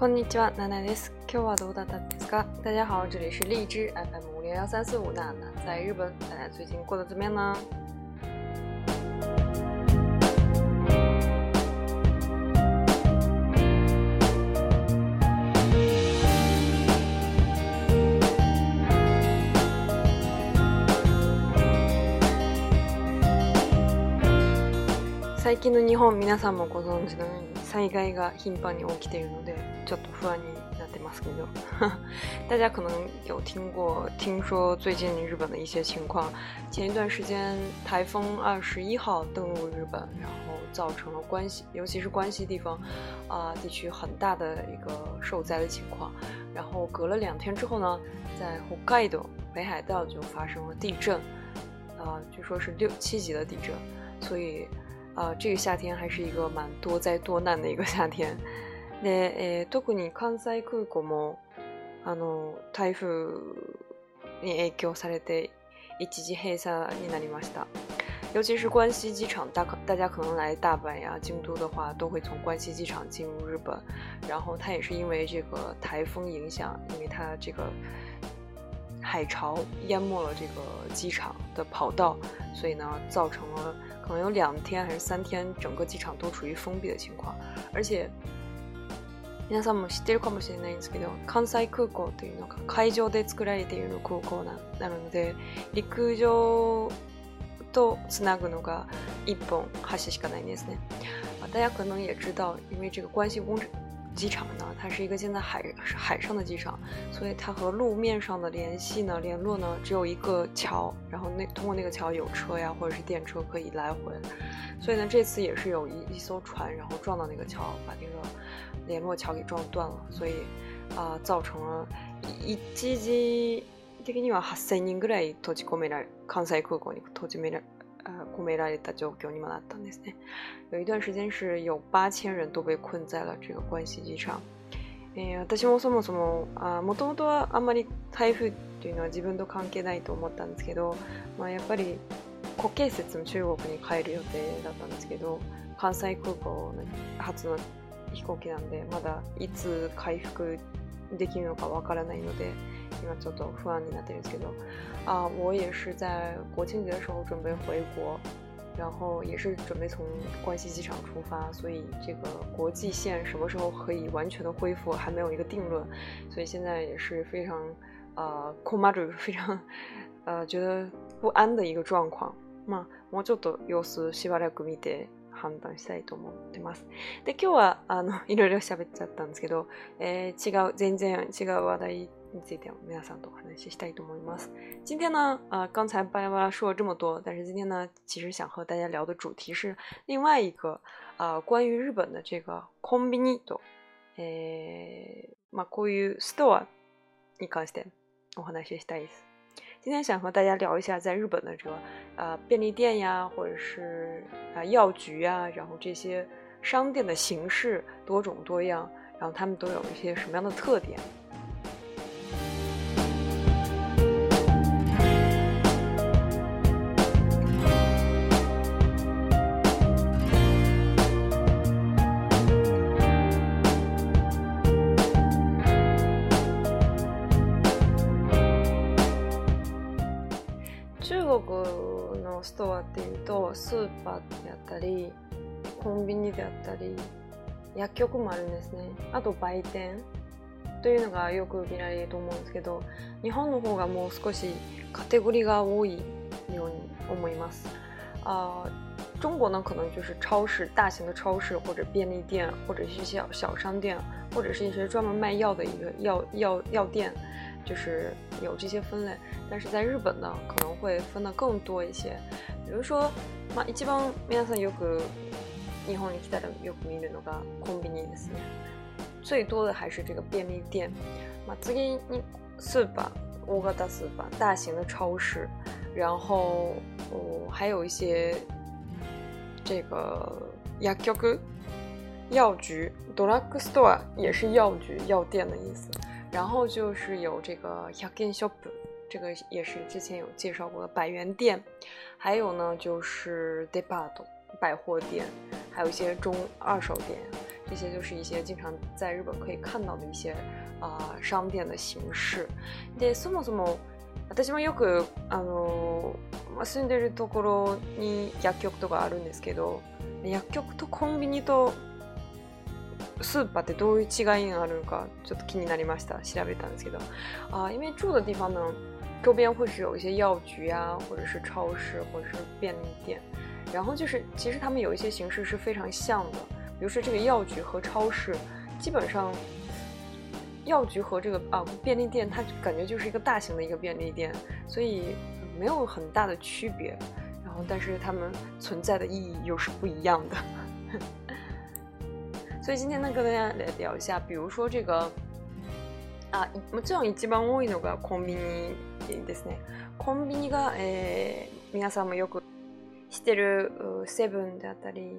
こんにちは、ナナです。今日はどうだったんですか？大家好，这里是荔枝 FM 五零幺三四五娜娜在日本，大家最近过得怎么样呢？最近の日本、皆さんもご存知のように災害が頻繁に起きているので、ちょっと不安になってますけど。大家可能有听过、听说最近日本的一些情况。前一段时间，台风二十一号登陆日本，然后造成了关西，尤其是关西地方，啊，地区很大的一个受灾的情况。然后隔了两天之后呢，在北海道北海道就发生了地震，啊，据说是六七级的地震，所以。啊，这个夏天还是一个蛮多灾多难的一个夏天。ね、え、特に関西空港もあの台風に影響されて一時閉鎖になりました。尤其是关西机场，大可大家可能来大阪呀、京都的话，都会从关西机场进入日本。然后它也是因为这个台风影响，因为它这个海潮淹没了这个机场的跑道，所以呢，造成了。可能有两天还是三天，整个机场都处于封闭的情况。而且、皆さんも知ってるかもしれないんですけど、関西空港というのが海上で作られている空港ななので、陸上とつなぐのが一本橋しかないんですね。大家可能也知道，因为这个关系工程机场呢，它是一个建在海海上的机场，所以它和路面上的联系呢、联络呢，只有一个桥，然后那通过那个桥有车呀，或者是电车可以来回。所以呢，这次也是有一一艘船，然后撞到那个桥，把那个联络桥给撞断了，所以啊，造成了一一时的には八千人ぐらい閉じ込められ関西空港に閉じ込められ。呃込められた状況にもなったんですね。有一段時間是有八千人都被困在了这个关西机場。え私もそもそももともとはあんまり台風というのは自分と関係ないと思ったんですけど、まあ、やっぱり固形節も中国に帰る予定だったんですけど関西空港の初の飛行機なんでまだいつ回復できるのかわからないので。那就等说完你那再继续。啊，我也是在国庆节的时候准备回国，然后也是准备从关西机场出发，所以这个国际线什么时候可以完全的恢复，还没有一个定论，所以现在也是非常，呃空 o m 非常，呃，觉得不安的一个状况。嘛，我ちょっと様子しばらく見て判断したいと思ってます。で今日はあのいろいろ喋っちゃったんですけど、え違う全然違う話題。你自己点，没啥想多。好的，谢谢大意多摩伊马斯。今天呢，呃，刚才巴拉巴拉说了这么多，但是今天呢，其实想和大家聊的主题是另外一个，啊，关于日本的这个 o m b コンビニと、え、まあ、こういう store に関して。我很难谢谢大意思。今天想和大家聊一下，在日本的这个，呃，便利店呀，或者是啊，药局呀，然后这些商店的形式多种多样，然后他们都有一些什么样的特点？中国のストアっていうとスーパーであったりコンビニであったり薬局もあるんですねあと売店というのがよく見られると思うんですけど日本の方がもう少しカテゴリーが多いように思いますあ中国呢，可能就是超市、大型的超市或者便利店，或者一些小商店，或者是一些专门卖药的一个药药药店。就是有这些分类，但是在日本呢，可能会分的更多一些。比如说，ま一番目にはよく日本にきたらよく見るのがコンビニですね。最多的还是这个便利店。ま次にスーパー、大きスーパー、大型的超市。然后，哦，还有一些这个薬局、药局、ドラッグストア也是药局、药店的意思。然后就是有这个ヤギンショップ，这个也是之前有介绍过的百元店。还有呢，就是デパート百货店，还有一些中二手店，这些就是一些经常在日本可以看到的一些啊商店的形式。でそもそも、私もよくあの住んでるところに薬局とかあるんですけど、薬局とコンビニと。スーパーってどういう違いがあるかちょっと気になりました。調べたんですけど、啊，因为住的地方呢，周边会是有一些药局啊，或者是超市，或者是便利店。然后就是，其实他们有一些形式是非常像的，比如说这个药局和超市，基本上药局和这个啊便利店，它感觉就是一个大型的一个便利店，所以没有很大的区别。然后，但是他们存在的意义又是不一样的。所以今天呢，跟大家来聊一下，比如说这个あ、もちろん一番多いのがコンビニですね。コンビニが、えー、皆さんもよく知ってるセブンであったり、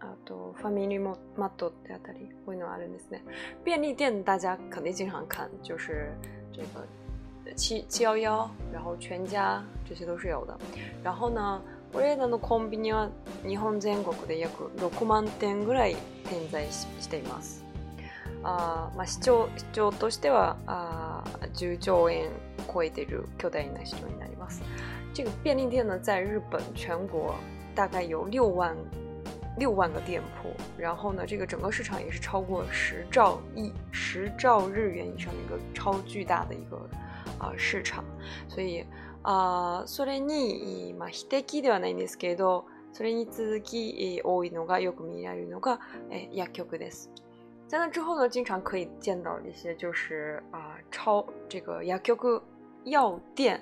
あとファミリーマットであったり、こういうのあるんですね。便利店大家肯定经常看，就是这个七七幺幺，然后全家这些都是有的。然后呢？トレーのコンビニは日本全国で約6万店ぐらい点在していますあ、まあ、市長市長としてはあ10兆円超えている巨大な市長になります这个便利店呢在日本全国大概有6万六万个店铺，然后呢，这个整个市场也是超过十兆亿、十兆日元以上的一个超巨大的一个啊、呃、市场，所以あそれに、まあ、非敵ではないんですけれどそれに続き多いのがよく見られるのが薬局です。在那之后呢，经常可以见到一些就是啊、呃、超这个薬局药店，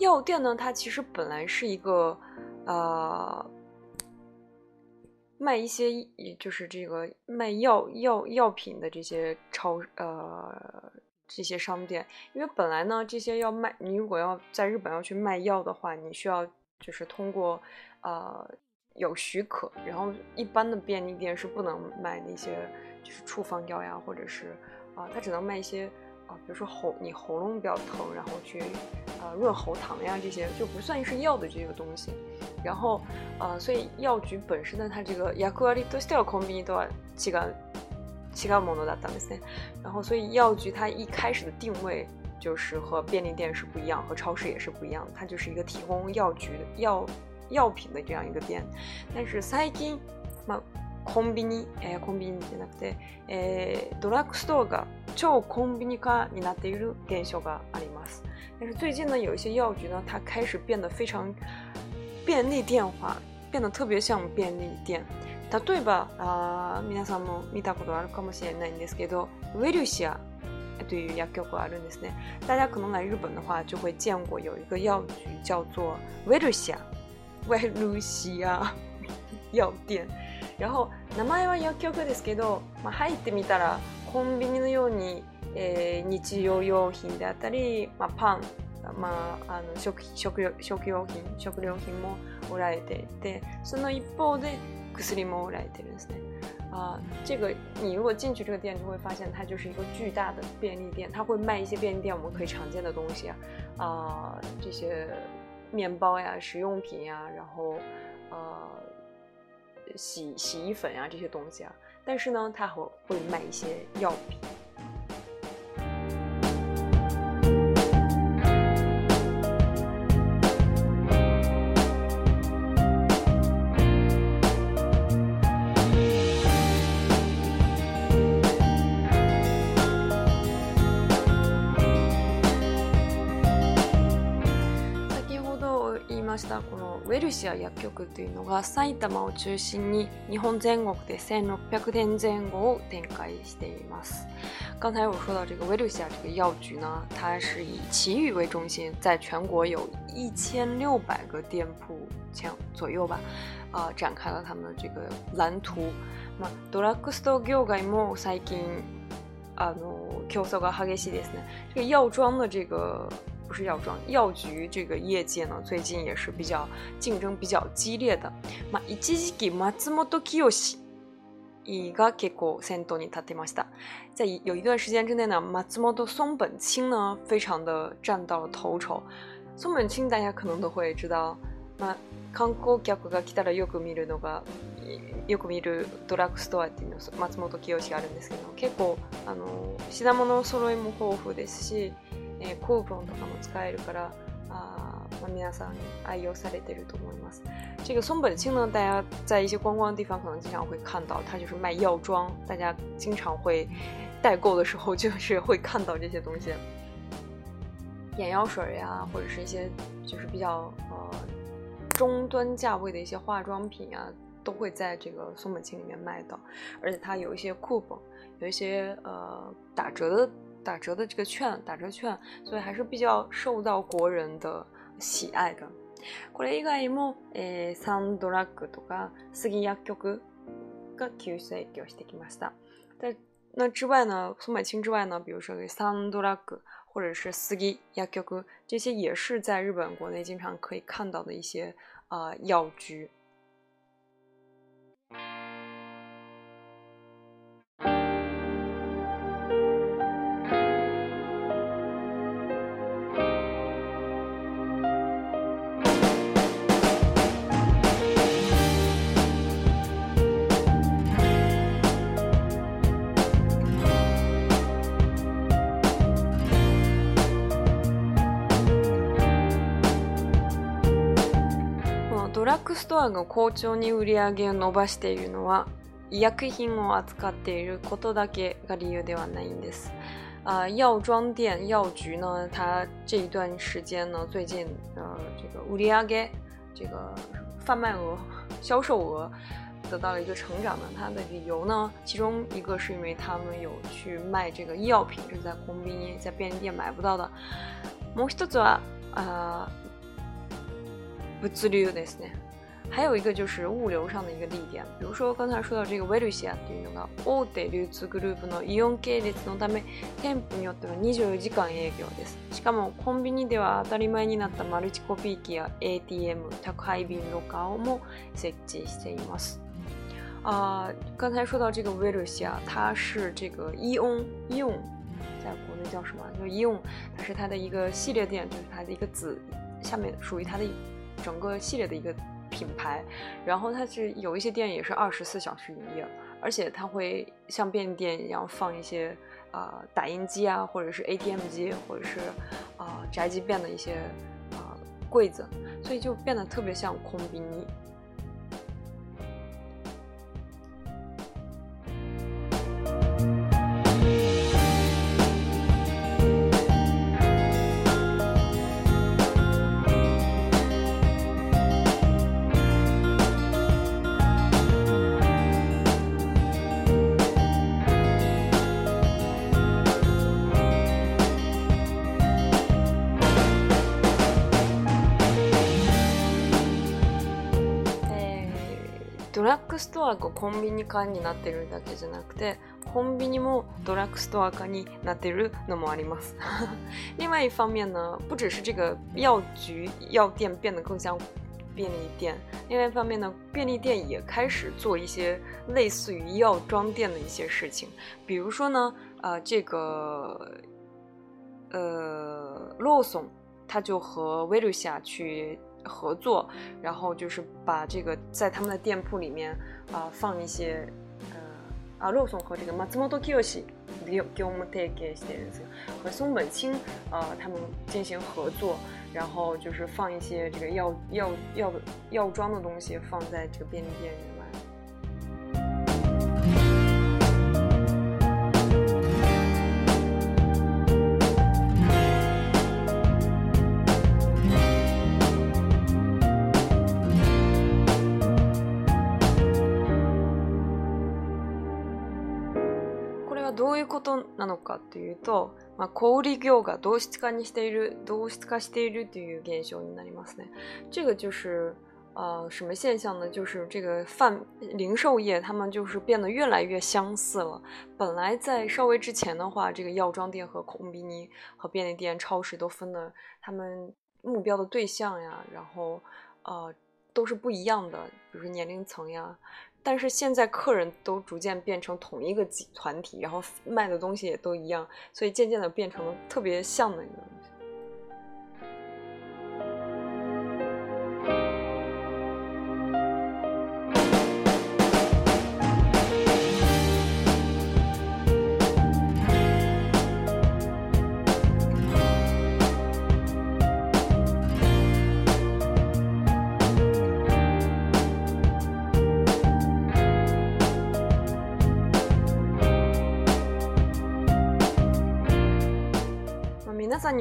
药店呢它其实本来是一个呃卖一些就是这个卖药药药品的这些超呃这些商店，因为本来呢，这些要卖，你如果要在日本要去卖药的话，你需要就是通过，呃，有许可，然后一般的便利店是不能卖那些就是处方药呀，或者是啊，它只能卖一些啊，比如说喉你喉咙比较疼，然后去呃润喉糖呀这些就不算是药的这个东西，然后呃，所以药局本身的它这个役割りとしてはコンビニとは違う。西カモノダダンスね。然后，所以药局它一开始的定位就是和便利店是不一样，和超市也是不一样。它就是一个提供药局药药品的这样一个店。但是最近，まコンビニ、えコンビニじゃなくて、えドラッグストアが超コンビニかになってる店所があります。但是最近呢，有一些药局呢，它开始变得非常便利店化，变得特别像便利店。例えばあ皆さんも見たことあるかもしれないんですけどウェルシアという薬局があるんですね。大家可能来日本的话，就会见过有一个药局叫做ェルシア，ェルシア药店。然后名前は薬局ですけど、まあ、入ってみたらコンビニのように、えー、日用用品であったり、まあ、パン、まあ、あの食食食料品食料品も売られていてその一方で Climo 来的人啊，这个你如果进去这个店，就会发现它就是一个巨大的便利店，它会卖一些便利店我们可以常见的东西啊，啊，这些面包呀、食用品呀，然后呃，洗洗衣粉呀这些东西啊，但是呢，它还会会卖一些药品。ウェルシア薬局というのが埼玉を中心に日本全国で1600店前後を展開しています。刚才我说到这个威の西亚这个药局呢，它是以奇遇为中心，在全国有一千六百个店铺前左右吧，啊、呃，展开了他们的这个蓝图。まあ、ドラッグストア業界も最近あの競争が激しいですね。这个药妆的这个不是药妆，药局这个业界呢，最近也是比较竞争比较激烈的。まあ一時期松本清が結構先頭に立ってました。在有一段时间之内呢，松本松本清呢，非常的占到了头筹。松本清大家可能都会知道，まあ観光客が来たらよく見るのが。よく見るドラッグストアっていうの松本清があるんですけど結構あの品物の揃いも豊富ですし c 库 u 的 o n とかも使えるから、あ、皆さん愛用されてると思います。这个松本清呢，大家在一些观光的方可能经常会看到，它就是卖药妆，大家经常会代购的时候就是会看到这些东西，眼药水呀，或者是一些就是比较呃中端价位的一些化妆品啊，都会在这个松本清里面卖到，而且它有一些 coupon，有一些呃打折的。打折的这个券，打折券，所以还是比较受到国人的喜爱的。これ以外にも、え、サンドラックとかスギ薬局が急成長してきました。但那之外呢，松买青之外呢，比如说像ドラック或者是スギ薬局这些，也是在日本国内经常可以看到的一些啊药局。ストアが好調に売り上げを伸ばしているのは医薬品を扱っていることだけが理由ではないんです。啊、呃，药妆店、药局呢，它这一段时间呢，最近呃，这个売り上げ这个贩卖额、销售额得到了一个成长呢。它的理由呢，其中一个是因为他们有去卖这个医药品，是在红兵、在便利店买不到的。もう一つは、呃，物流ですね。还有一个就是物流上的一个利点，比如说刚才说到这个ウェルシアっていうのが大手流通グループのイオン系列のため店舗によっては24時間営業です。しかもコンビニでは当たり前になったマルチコピー機や ATM、宅配便ロッカーも設置しています。啊、呃，刚才说到这个ウェルシア，它是这个イオンイオン在国内叫什么？就イオン，它是它的一个系列店，就是它的一个子下面属于它的整个系列的一个。品牌，然后它是有一些店也是二十四小时营业，而且它会像便利店一样放一些，呃，打印机啊，或者是 ATM 机，或者是，啊宅急便的一些，呃，柜子，所以就变得特别像空冰ストアがコンビニ館になってるだけじゃなくて、コンビニもドラッグストア化になってるのもあります。另外一方面呢，不只是这个药局、药店变得更像便利店，另外一方面呢，便利店也开始做一些类似于药妆店的一些事情。比如说呢，呃，这个，呃，洛松他就和维鲁夏去。合作，然后就是把这个在他们的店铺里面啊放一些呃啊肉松和这个 matsumoto kiyoshi 和松本清呃他们进行合作，然后就是放一些这个药药药药妆的东西放在这个便利店。里なのかっていうと、まあ小売り業が同質化にしている同質化しているっていう現象になりますね。这个就是啊什么现象呢？就是这个泛零售业他们就是变得越来越相似了。本来在稍微之前的话，这个药妆店和コンビニ和便利店、超市都分的，他们目标的对象呀，然后呃都是不一样的，比如年龄层呀。但是现在客人都逐渐变成同一个集团体，然后卖的东西也都一样，所以渐渐的变成特别像的一个。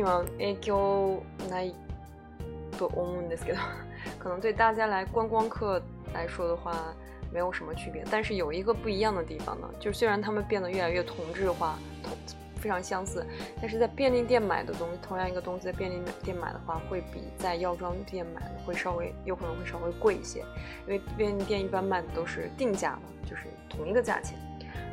嗯，哎，就来都我们这个，可能对大家来观光客来说的话，没有什么区别。但是有一个不一样的地方呢，就是虽然他们变得越来越同质化，同非常相似，但是在便利店买的东西，同样一个东西在便利店买的话，会比在药妆店买的会稍微有可能会稍微贵一些，因为便利店一般卖的都是定价嘛，就是同一个价钱。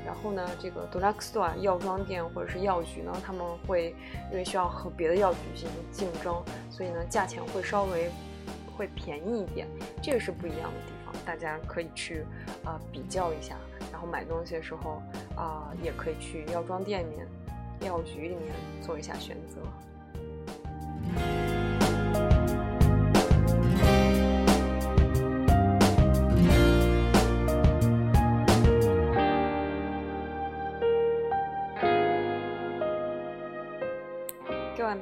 然后呢，这个杜拉克斯瓦药妆店或者是药局呢，他们会因为需要和别的药局进行竞争，所以呢，价钱会稍微会便宜一点，这个是不一样的地方，大家可以去呃比较一下，然后买东西的时候啊，也可以去药妆店里面、药局里面做一下选择。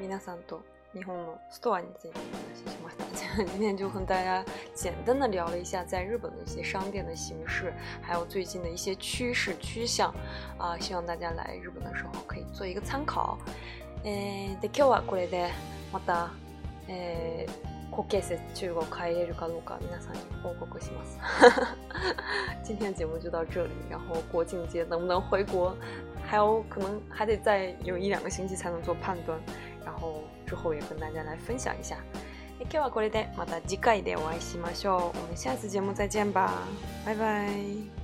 今天就和大家简单的聊了一下在日本的一些商店的形式，还有最近的一些趋势趋向啊，希望大家来日本的时候可以做一个参考。嗯，今日はこれでまたえ国境節中を帰れるかどうか皆さんに報告します。今天节目就到这里，然后国庆节能不能回国，还有可能还得再有一两个星期才能做判断。然后之后也跟大家来分享一下。今日はこれでまた次回でお会いしましょう。我们下次节目再见吧，拜拜。